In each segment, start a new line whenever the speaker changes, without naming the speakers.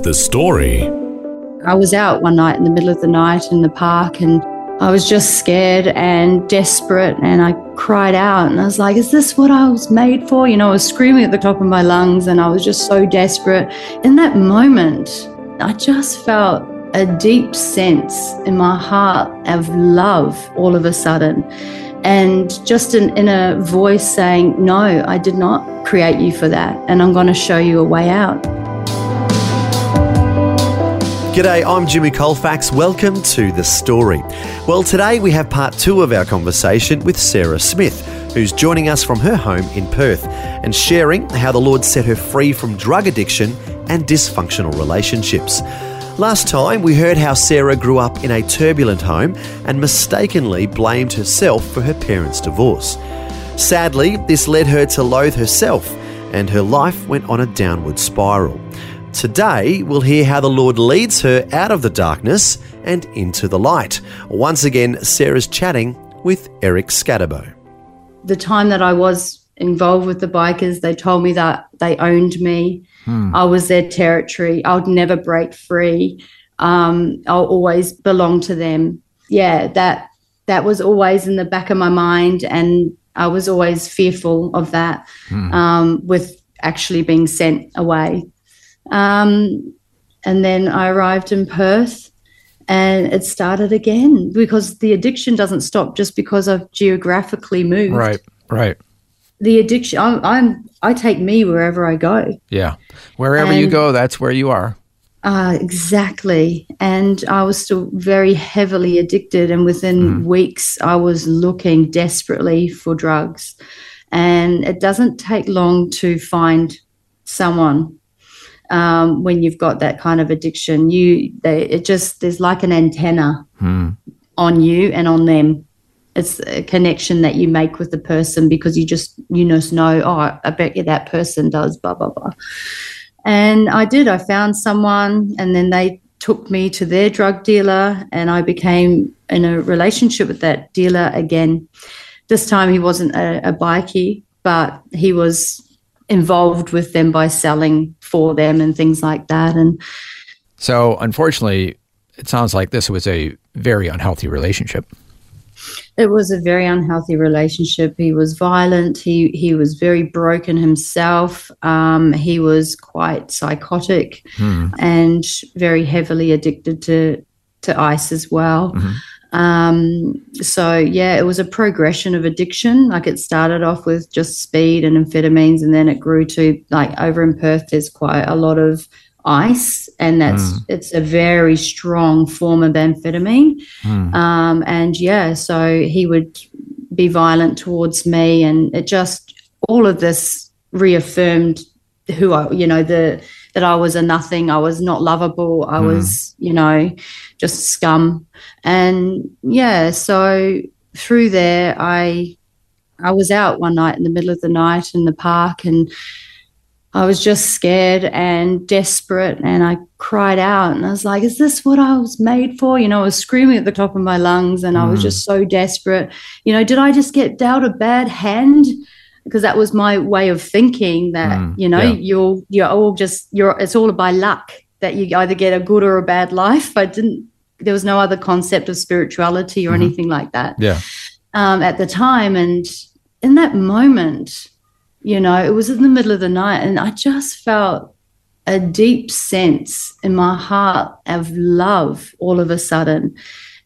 The story.
I was out one night in the middle of the night in the park and I was just scared and desperate and I cried out and I was like, Is this what I was made for? You know, I was screaming at the top of my lungs and I was just so desperate. In that moment, I just felt a deep sense in my heart of love all of a sudden. And just an inner voice saying, No, I did not create you for that. And I'm going to show you a way out.
G'day, I'm Jimmy Colfax. Welcome to The Story. Well, today we have part two of our conversation with Sarah Smith, who's joining us from her home in Perth and sharing how the Lord set her free from drug addiction and dysfunctional relationships. Last time, we heard how Sarah grew up in a turbulent home and mistakenly blamed herself for her parents' divorce. Sadly, this led her to loathe herself, and her life went on a downward spiral. Today, we'll hear how the Lord leads her out of the darkness and into the light. Once again, Sarah's chatting with Eric Skattebo.
The time that I was involved with the bikers, they told me that they owned me. Hmm. I was their territory. I would never break free. Um, I'll always belong to them. Yeah, that that was always in the back of my mind, and I was always fearful of that. Hmm. Um, with actually being sent away um, and then I arrived in Perth and it started again because the addiction doesn't stop just because I've geographically moved.
Right, right.
The addiction, I'm, I'm I take me wherever I go.
Yeah, wherever and, you go, that's where you are.
Uh, exactly. And I was still very heavily addicted. And within mm. weeks, I was looking desperately for drugs. And it doesn't take long to find someone um, when you've got that kind of addiction. You, they, it just there's like an antenna hmm. on you and on them. It's a connection that you make with the person because you just you just know. Oh, I bet you that person does blah blah blah. And I did. I found someone, and then they took me to their drug dealer, and I became in a relationship with that dealer again. This time he wasn't a, a bikie, but he was involved with them by selling for them and things like that. And
so, unfortunately, it sounds like this was a very unhealthy relationship.
It was a very unhealthy relationship. He was violent. He he was very broken himself. Um, he was quite psychotic hmm. and very heavily addicted to to ice as well. Mm-hmm. Um, so yeah, it was a progression of addiction. Like it started off with just speed and amphetamines, and then it grew to like over in Perth, there's quite a lot of ice, and that's mm. it's a very strong form of amphetamine. Mm. Um, and yeah, so he would be violent towards me, and it just all of this reaffirmed who I, you know, the that I was a nothing, I was not lovable, I mm. was, you know, just scum. And yeah, so through there I I was out one night in the middle of the night in the park and I was just scared and desperate and I cried out and I was like, is this what I was made for? You know, I was screaming at the top of my lungs and mm. I was mm. just so desperate. You know, did I just get dealt a bad hand? Because that was my way of thinking that mm, you know yeah. you're you're all just you're it's all by luck that you either get a good or a bad life i didn't there was no other concept of spirituality or mm-hmm. anything like that
yeah
um, at the time and in that moment you know it was in the middle of the night and i just felt a deep sense in my heart of love all of a sudden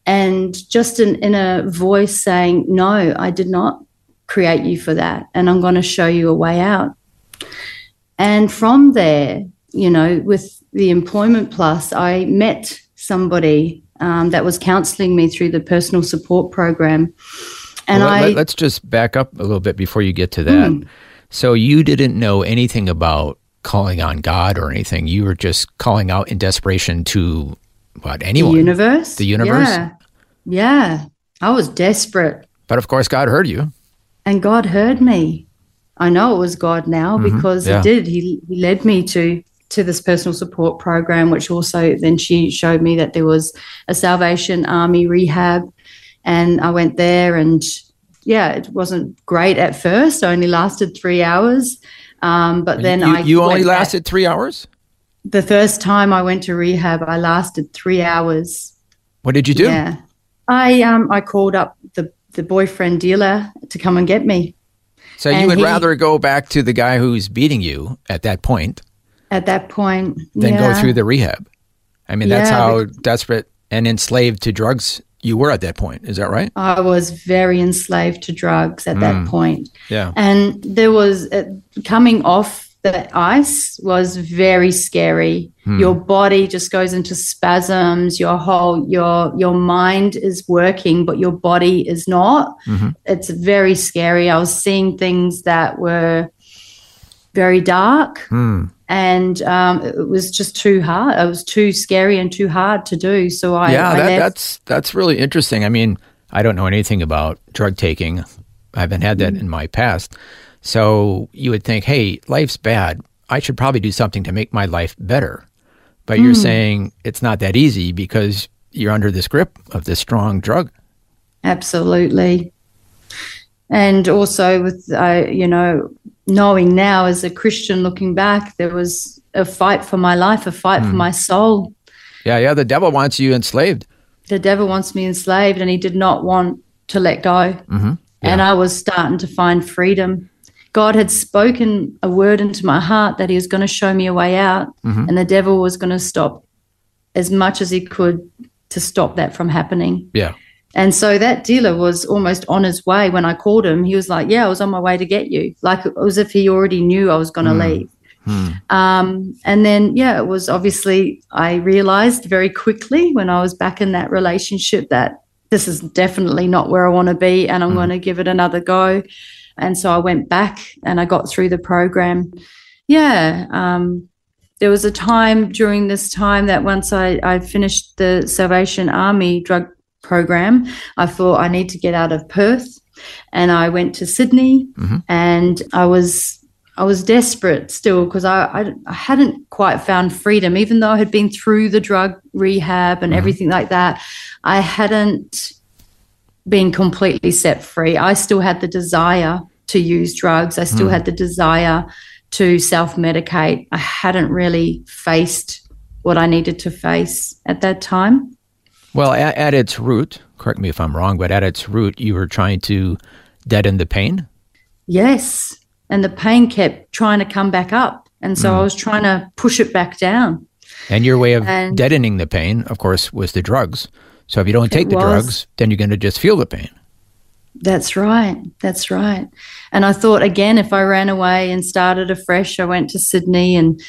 and just an inner voice saying no i did not create you for that. And I'm going to show you a way out. And from there, you know, with the Employment Plus, I met somebody um, that was counseling me through the personal support program. And well,
I. Let's just back up a little bit before you get to that. Mm. So you didn't know anything about calling on God or anything. You were just calling out in desperation to what anyone, The
universe.
The universe?
Yeah. Yeah. I was desperate.
But of course, God heard you.
And God heard me. I know it was God now because
Mm-hmm. yeah.
He did. He, he led me to to this personal support program, which also then she showed me that there was a Salvation Army rehab, and I went there. And yeah, it wasn't great at first. It only lasted three hours, um, but then
you,
I
you only
back-
lasted three hours.
the first time I went to rehab. I lasted three hours.
What did you do?
Yeah. I um I called up the the boyfriend dealer to come and get me.
So you would
he-
rather go back to the guy who's beating you at that point
At that point,
than
yeah.
go through the rehab. I mean, that's
Yeah,
how desperate and enslaved to drugs you were at that point. Is that right?
I was very enslaved to drugs at
Mm.
that point.
Yeah.
and there was uh, coming off the ice was very scary.
Hmm.
Your body just goes into spasms. Your whole your your mind is working, but your body is not.
Mhm.
It's very scary. I was seeing things that were very dark.
Hmm.
and um, it was just too hard. It was too scary and too hard to do. So I,
yeah,
I
that, that's that's really interesting. I mean, I don't know anything about drug taking. I haven't had that in my past. So you would think, hey, life's bad. I should probably do something to make my life better. But you're saying it's not that easy because you're under this grip of this strong drug.
absolutely. And also with uh, you know knowing now as a Christian looking back, there was a fight for my life, a fight for my soul.
Yeah, yeah. The devil wants you enslaved.
The devil wants me enslaved, and he did not want to let go.
Mm-hmm.
And I was starting to find freedom. God had spoken a word into my heart that He was going to show me a way out,
Mm-hmm.
and the devil was going to stop as much as he could to stop that from happening.
Yeah.
And so that dealer was almost on his way when I called him. He was like, Yeah, I was on my way to get you, like it as if he already knew I was going to leave. Um, and then, yeah, it was obviously, I realized very quickly when I was back in that relationship that this is definitely not where I want to be and I'm going to give it another go. And so I went back and I got through the program. Yeah. Um, there was a time during this time that once I, I finished the Salvation Army drug program, I thought I need to get out of Perth. And I went to Sydney and I was I was desperate still because I, I, I hadn't quite found freedom, even though I had been through the drug rehab and everything like that. I hadn't been completely set free. I still had the desire to use drugs. I still hmm. had the desire to self medicate. I hadn't really faced what I needed to face at that time.
Well, at, at its root, correct me if I'm wrong, but at its root, you were trying to deaden the pain.
Yes. And the pain kept trying to come back up. And so hmm. I was trying to push it back down.
And your way of
And-
deadening the pain, of course, was the drugs. So if you don't take the
was.
drugs, then you're going to just feel the pain.
That's right. That's right. And I thought again, if I ran away and started afresh, I went to Sydney and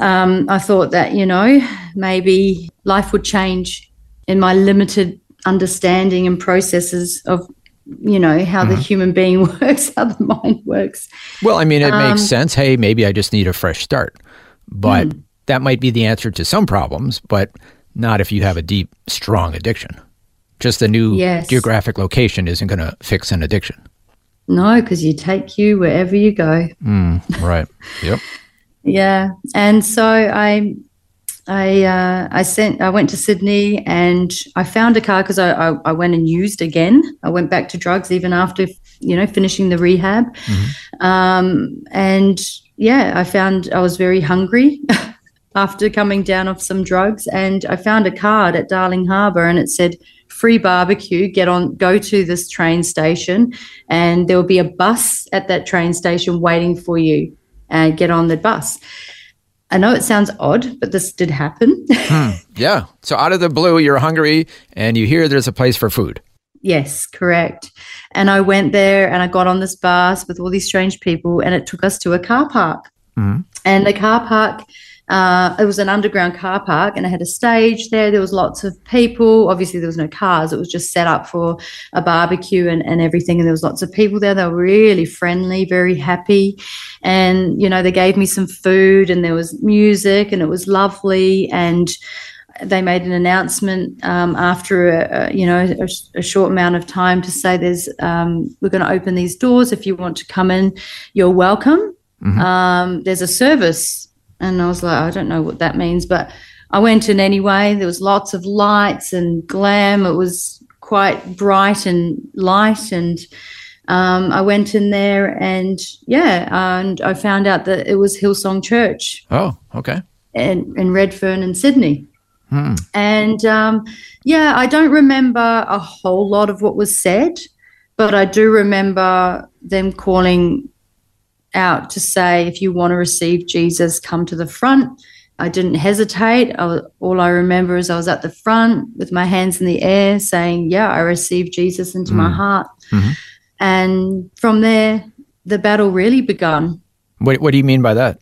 um, I thought that, you know, maybe life would change in my limited understanding and processes of, you know, how the human being works, how the mind works.
Well, I mean, it
Um,
makes sense. Hey, maybe I just need a fresh start. But
Hmm.
That might be the answer to some problems, but not if you have a deep, strong addiction. Just a new
Yes.
geographic location isn't going to fix an addiction.
No, because you take you wherever you go.
Right. Yep.
Yeah, and so I, I, uh, I sent, I went to Sydney and I found a car because I, I, I went and used again. I went back to drugs even after, you know, finishing the rehab. Um, and yeah, I found I was very hungry after coming down off some drugs, and I found a card at Darling Harbour, and it said free barbecue. Get on, go to this train station, and there will be a bus at that train station waiting for you and get on the bus. I know it sounds odd, but this did happen. Hmm.
Yeah. So out of the blue, you're hungry and you hear there's a place for food.
yes, correct. And I went there and I got on this bus with all these strange people, and it took us to a car park. Mm-hmm. And the car park Uh, it was an underground car park, and I had a stage there. There was lots of people. Obviously, there was no cars. It was just set up for a barbecue and, and everything. And there was lots of people there. They were really friendly, very happy, and you know they gave me some food, and there was music, and it was lovely. And they made an announcement um, after a, a you know a, a, short amount of time to say there's um, we're going to open these doors if you want to come in you're welcome mm-hmm. um, there's a service and I was like I don't know what that means but I went in anyway. There was lots of lights and glam. It was quite bright and light. And um, I went in there and yeah and I found out that it was Hillsong Church.
Oh okay.
In, in Redfern and Sydney. Hmm. And um, yeah, I don't remember a whole lot of what was said, but I do remember them calling out to say, if you want to receive Jesus, come to the front. I didn't hesitate. I was, all I remember is I was at the front with my hands in the air saying, Yeah, I received Jesus into my hmm. heart. Mm-hmm. And from there, the battle really begun.
What, what do you mean by that?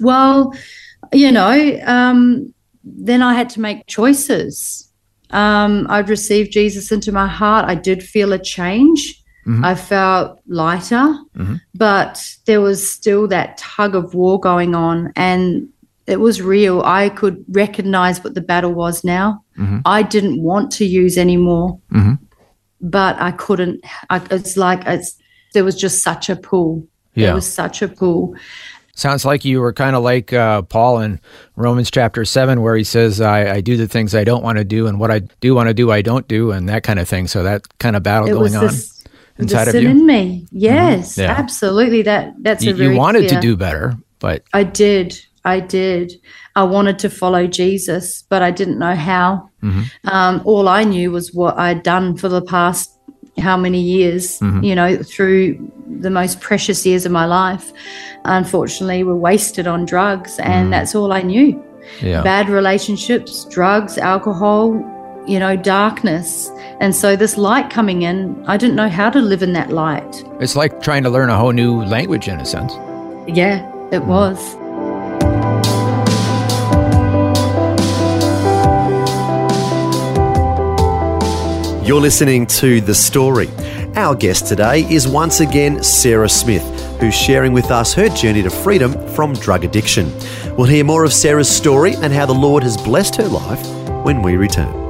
Well, you know, um, then I had to make choices. Um, I'd received Jesus into my heart. I did feel a change. Mm-hmm. I felt lighter, mm-hmm. but there was still that tug of war going on, and it was real. I could recognize what the battle was now. Mm-hmm. I didn't want to use anymore, mm-hmm. but I couldn't. I, it's like it's, there was just such a pull. Yeah. There was such a pull.
Sounds like you were kind of like uh, Paul in Romans chapter 7, where he says, I, I do the things I don't want to do, and what I do want to do, I don't do, and that kind of thing. So that kind of battle it going on this, inside of you.
in me. Yes, mm-hmm. yeah. absolutely. That That's you, a very
You wanted
clear,
to do better, but.
I did. I did. I wanted to follow Jesus, but I didn't know how. Mm-hmm. Um, all I knew was what I'd done for the past how many years, mm-hmm. you know, through the most precious years of my life, unfortunately, were wasted on drugs. And mm. that's all I knew. Yeah. Bad relationships, drugs, alcohol, you know, darkness. And so this light coming in, I didn't know how to live in that light.
It's like trying to learn a whole new language in a sense.
Yeah, it mm. was.
You're listening to The Story. Our guest today is once again Sarah Smith, who's sharing with us her journey to freedom from drug addiction. We'll hear more of Sarah's story and how the Lord has blessed her life when we return.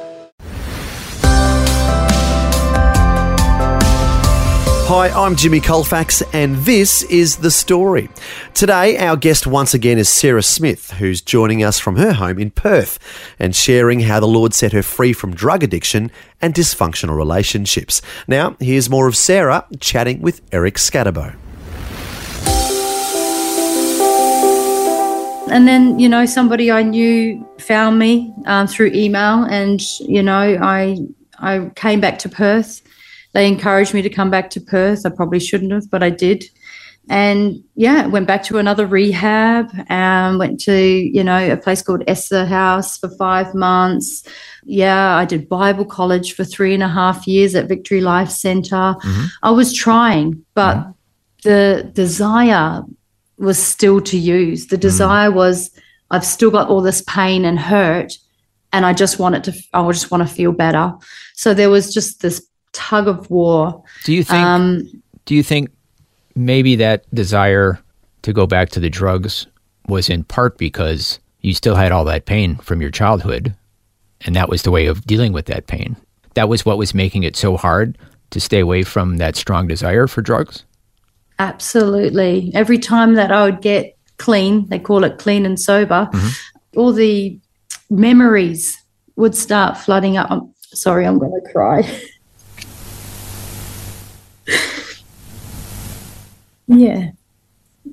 Hi, I'm Jimmy Colfax, and this is The Story. Today, our guest once again is Sarah Smith, who's joining us from her home in Perth and sharing how the Lord set her free from drug addiction and dysfunctional relationships. Now, here's more of Sarah chatting with Eric Skattebo.
and then you know somebody I knew found me um, through email, and you know I I came back to Perth. They encouraged me to come back to Perth. I probably shouldn't have, but I did. And yeah, went back to another rehab. Um, went to you know a place called Esther House for five months. Yeah, I did Bible college for three and a half years at Victory Life Center. Mm-hmm. I was trying, but mm-hmm. the desire was still to use. The mm. desire mm. was, I've still got all this pain and hurt, and I just want it to, I just want to feel better. So there was just this tug of war.
Do you think? Um, do you think maybe that desire to go back to the drugs was in part because you still had all that pain from your childhood, and that was the way of dealing with that pain? That was what was making it so hard to stay away from that strong desire for drugs.
Absolutely. Every time that I would get clean, they call it clean and sober, mm-hmm. all the memories would start flooding up. I'm sorry, I'm going to cry. yeah.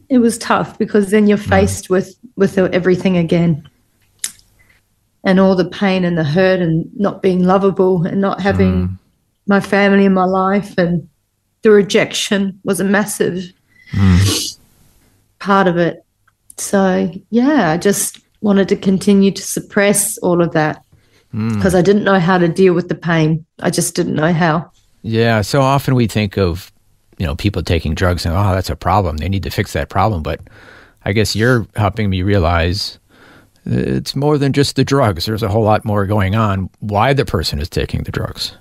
It was tough because then you're mm. faced with with everything again. And all the pain and the hurt and not being lovable and not having mm. my family in my life and the rejection was a massive part of it. So, yeah, I just wanted to continue to suppress all of that because I didn't know how to deal with the pain. I just didn't know how.
Yeah. So often we think of, you know, people taking drugs and, oh, that's a problem. They need to fix that problem. But I guess you're helping me realize it's more than just the drugs. There's a whole lot more going on why the person is taking the drugs.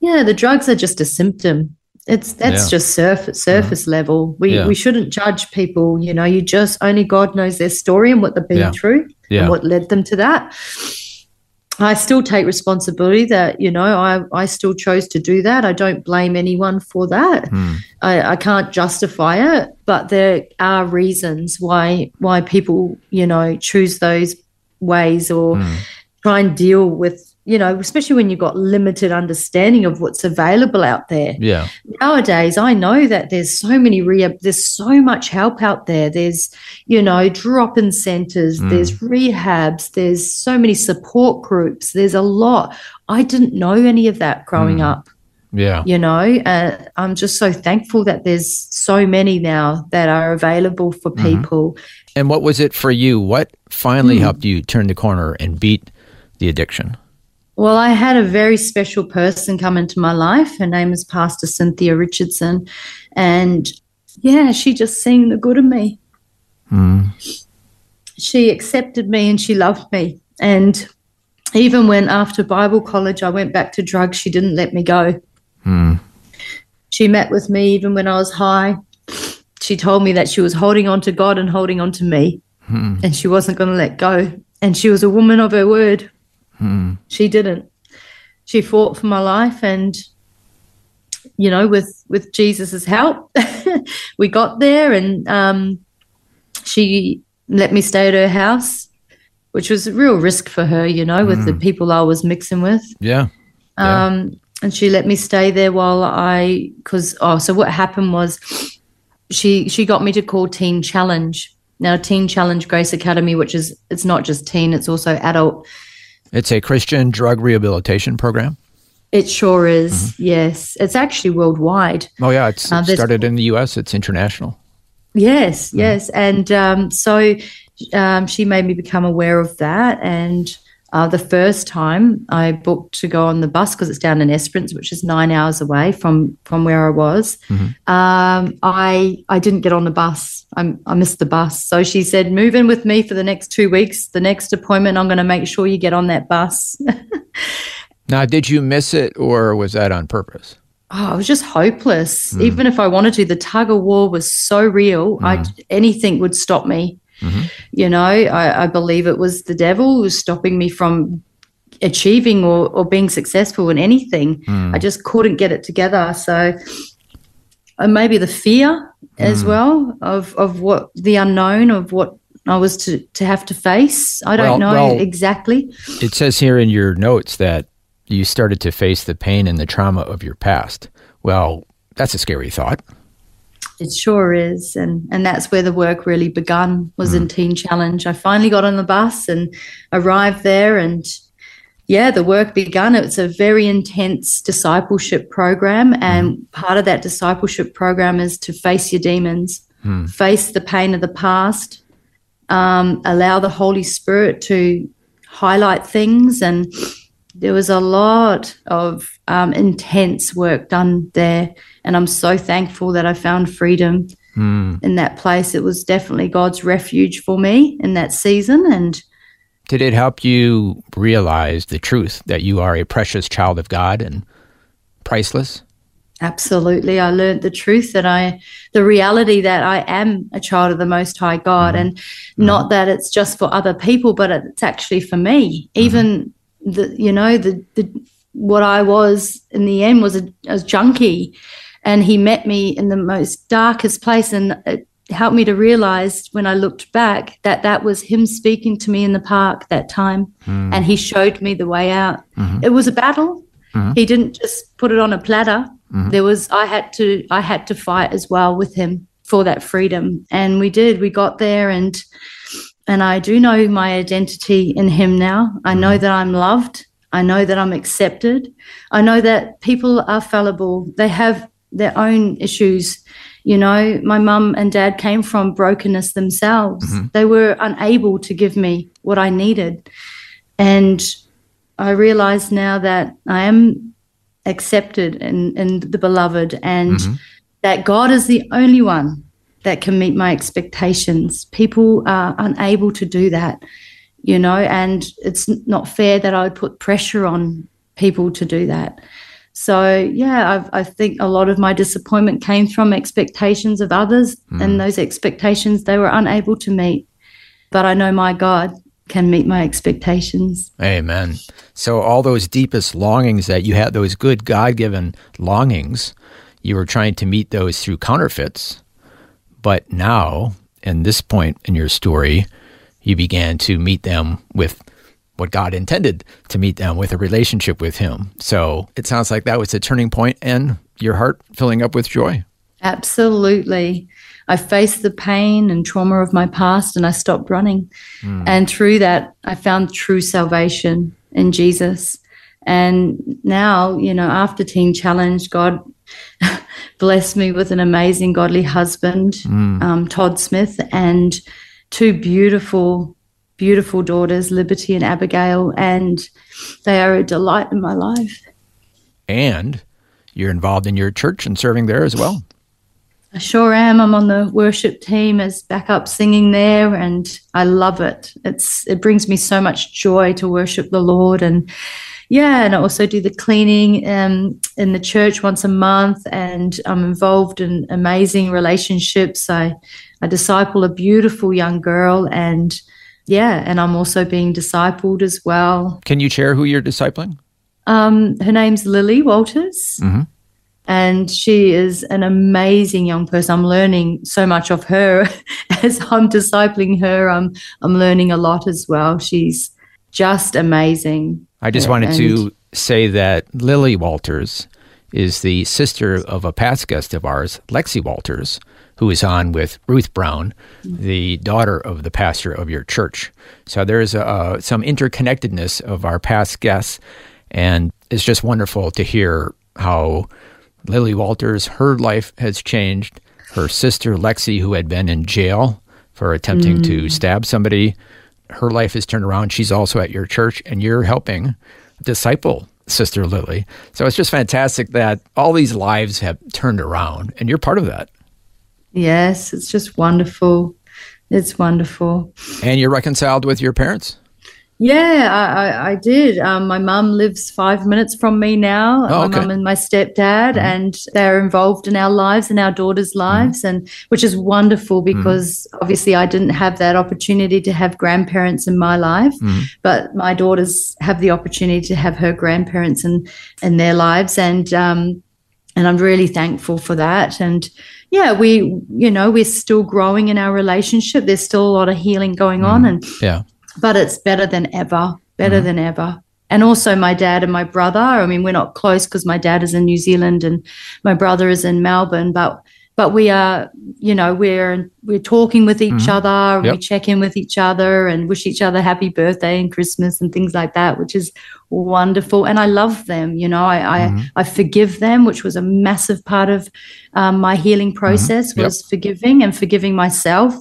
Yeah, the drugs are just a symptom. It's that's
Yeah.
just surface surface level. We
Yeah.
we shouldn't judge people. You know, you just only God knows their story and what they've been
Yeah.
through and what led them to that. I still take responsibility that you know I I still chose to do that. I don't blame anyone for that.
Hmm.
I, I can't justify it, but there are reasons why why people you know choose those ways or
Hmm.
try and deal with you know especially when you've got limited understanding of what's available out there.
Yeah.
nowadays i know that there's so many rehab there's so much help out there. There's you know drop-in centers mm. there's rehabs there's so many support groups. There's a lot. I didn't know any of that growing mm. up.
Yeah.
you know uh, i'm just so thankful that there's so many now that are available for mm-hmm. people.
And what was it for you? What finally hmm. helped you turn the corner and beat the addiction?
Well, I had a very special person come into my life. Her name is Pastor Cynthia Richardson. And yeah, she just seen the good in me. Mm. She accepted me and she loved me. And even when after Bible college I went back to drugs, she didn't let me go. Mm. She met with me even when I was high. She told me that she was holding on to God and holding on to me. Mm. And she wasn't going to let go. And she was a woman of her word. She didn't. She fought for my life and you know with with Jesus's help we got there and um she let me stay at her house which was a real risk for her you know with the people I was mixing with
Yeah. Yeah.
um, and she let me stay there while I, because oh, so what happened was, she she got me to call Teen Challenge. Now Teen Challenge Grace Academy, which is it's not just teen, it's also adult.
It's a Christian drug rehabilitation program.
It sure is. Yes, it's actually worldwide.
Oh, yeah. It's
Uh,
started in the U.S., it's international.
Yes, yes, and um, so um, she made me become aware of that. And uh, the first time I booked to go on the bus because it's down in Esperance, which is nine hours away from from where I was. Um, I I didn't get on the bus. I, I missed the bus. So she said, "Move in with me for the next two weeks. The next appointment, I'm going to make sure you get on that bus."
Now, did you miss it or was that on purpose?
oh, I was just hopeless. Even if I wanted to, the tug of war was so real. I anything would stop me. You know, I, I believe it was the devil who was stopping me from achieving or, or being successful in anything. Hmm. I just couldn't get it together. So and maybe the fear as hmm. well of of what the unknown of what I was to to have to face. I don't
Well-
know
well-
exactly.
It says here in your notes that you started to face the pain and the trauma of your past. Well, that's a scary thought.
It sure is, and and that's where the work really begun. Was in mm. Teen Challenge. I finally got on the bus and arrived there, and yeah, the work begun. It's a very intense discipleship program, mm. and part of that discipleship program is to face your demons, mm. face the pain of the past, um, allow the Holy Spirit to highlight things, and there was a lot of um, intense work done there. And I'm so thankful that I found freedom hmm. in that place. It was definitely God's refuge for me in that season. And
Did it help you realize the truth that you are a precious child of God and priceless?
absolutely, I learned the truth that I, the reality that I am a child of the Most High God. Hmm. And not hmm. that it's just for other people, but it's actually for me. Even the, you know, the, the, what I was in the end was a, a junkie. And he met me in the most darkest place. And it helped me to realize when I looked back that that was him speaking to me in the park that time. Hmm. And he showed me the way out. Mm-hmm. It was a battle. Mm-hmm. He didn't just put it on a platter. Mm-hmm. There was, I had to, I had to fight as well with him for that freedom. And we did, we got there and, and I do know my identity in him now. I know mm-hmm. that I'm loved. I know that I'm accepted. I know that people are fallible. They have their own issues. You know, my mum and dad came from brokenness themselves. Mm-hmm. They were unable to give me what I needed. And I realize now that I am accepted in, in the beloved and mm-hmm. that God is the only one that can meet my expectations. People are unable to do that, you know, and it's not fair that I would put pressure on people to do that. So, yeah, I've, I think a lot of my disappointment came from expectations of others, hmm. and those expectations they were unable to meet. But I know my God can meet my expectations.
Amen. So, all those deepest longings that you had, those good God given longings, you were trying to meet those through counterfeits. But now, in this point in your story, you began to meet them with what God intended to meet them with a relationship with Him. So, it sounds like that was a turning point and your heart filling up with joy.
Absolutely. I faced the pain and trauma of my past and I stopped running. Hmm. And through that, I found true salvation in Jesus. And now, you know, after Teen Challenge, God blessed me with an amazing godly husband, um, Todd Smith, and two beautiful, beautiful daughters, Liberty and Abigail. And they are a delight in my life.
And you're involved in your church and serving there as well.
I sure am. I'm on the worship team as backup singing there, and I love it. It's it brings me so much joy to worship the Lord, and yeah, and I also do the cleaning um, in the church once a month, and I'm involved in amazing relationships. I I disciple a beautiful young girl, and yeah, and I'm also being discipled as well.
Can you share who you're discipling?
Um, her name's Lily Walters. And she is an amazing young person. I'm learning so much of her as I'm discipling her. I'm I'm learning a lot as well. She's just amazing.
I just wanted
and-
to say that Lily Walters is the sister of a past guest of ours, Lexi Walters, who is on with Ruth Brown, the daughter of the pastor of your church. So there's uh, some interconnectedness of our past guests, and it's just wonderful to hear how Lily Walters, her life has changed. Her sister, Lexi, who had been in jail for attempting to stab somebody, her life has turned around. She's also at your church, and you're helping disciple Sister Lily. So it's just fantastic that all these lives have turned around, and you're part of that.
Yes, it's just wonderful. It's wonderful.
And you're reconciled with your parents.
Yeah, I, I, I did. Um, my mum lives five minutes from me now.
Oh,
my
okay.
mum and my stepdad, mm-hmm. and they're involved in our lives and our daughters' mm-hmm. lives, and which is wonderful mm-hmm. because obviously I didn't have that opportunity to have grandparents in my life, but my daughters have the opportunity to have her grandparents in in their lives, and um, and I'm really thankful for that. And yeah, we, you know, we're still growing in our relationship. There's still a lot of healing going on, and
Yeah.
But it's better than ever, better mm-hmm. than ever. And also, my dad and my brother. I mean, we're not close because my dad is in New Zealand and my brother is in Melbourne. But but we are, you know, we're we're talking with each mm-hmm. other. And We check in with each other and wish each other happy birthday and Christmas and things like that, which is wonderful. And I love them. You know, I I, mm-hmm. I forgive them, which was a massive part of um, my healing process
Yep.
was forgiving and forgiving myself.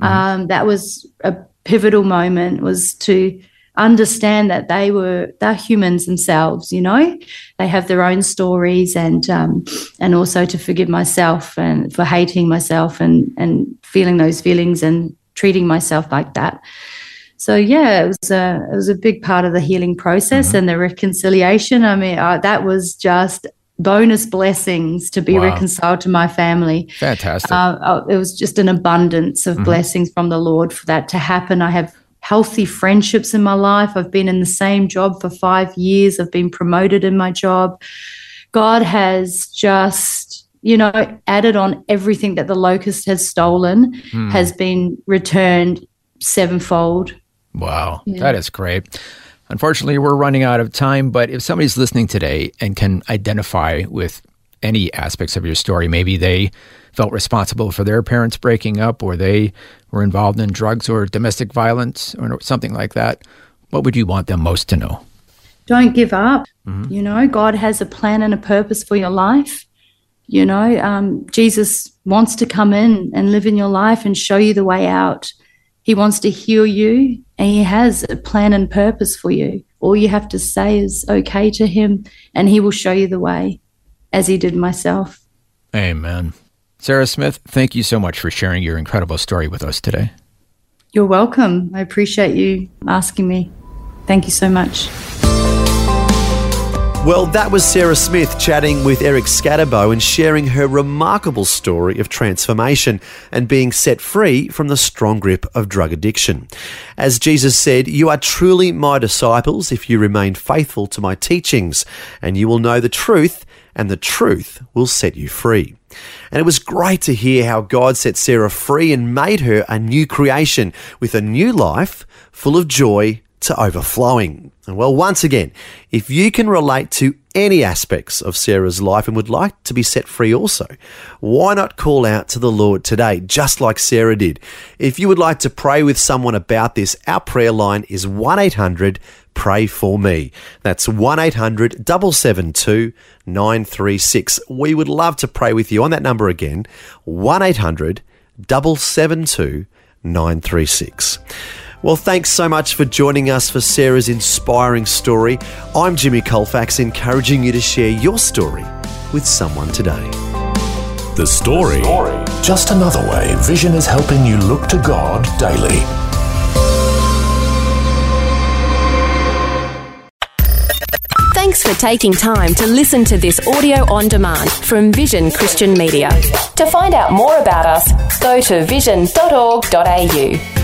Um, that was a pivotal moment was to understand that they were they're humans themselves you know? They have their own stories and um, and also to forgive myself and for hating myself and and feeling those feelings and treating myself like that. So yeah it was a it was a big part of the healing process and the reconciliation. I mean uh, that was just bonus blessings to be
Wow.
reconciled to my family
Fantastic.
uh, uh, it was just an abundance of blessings from the Lord for that to happen. I have healthy friendships in my life. I've been in the same job for five years. I've been promoted in my job. God has just, you know, added on everything that the locust has stolen, has been returned sevenfold.
Wow,
Yeah.
that is great. Unfortunately, we're running out of time, but if somebody's listening today and can identify with any aspects of your story, maybe they felt responsible for their parents breaking up or they were involved in drugs or domestic violence or something like that, what would you want them most to know?
Don't give up. You know, God has a plan and a purpose for your life. You know, um, Jesus wants to come in and live in your life and show you the way out. He wants to heal you, and He has a plan and purpose for you. All you have to say is okay to Him, and He will show you the way, as He did myself.
Amen. Sarah Smith, thank you so much for sharing your incredible story with us today.
You're welcome. I appreciate you asking me. Thank you so much.
Well, that was Sarah Smith chatting with Eric Skattebo and sharing her remarkable story of transformation and being set free from the strong grip of drug addiction. As Jesus said, You are truly my disciples if you remain faithful to my teachings, and you will know the truth, and the truth will set you free. And it was great to hear how God set Sarah free and made her a new creation with a new life full of joy to overflowing. And well, once again, if you can relate to any aspects of Sarah's life and would like to be set free also, why not call out to the Lord today, just like Sarah did? If you would like to pray with someone about this, our prayer line is 1 800 Pray For Me. That's 1 800 772 936. We would love to pray with you on that number again 1 800 772 936. Well, thanks so much for joining us for Sarah's inspiring story. I'm Jimmy Colfax, encouraging you to share your story with someone today.
The story. Just another way Vision is helping you look to God daily.
Thanks for taking time to listen to this audio on demand from Vision Christian Media. To find out more about us, go to vision.org.au.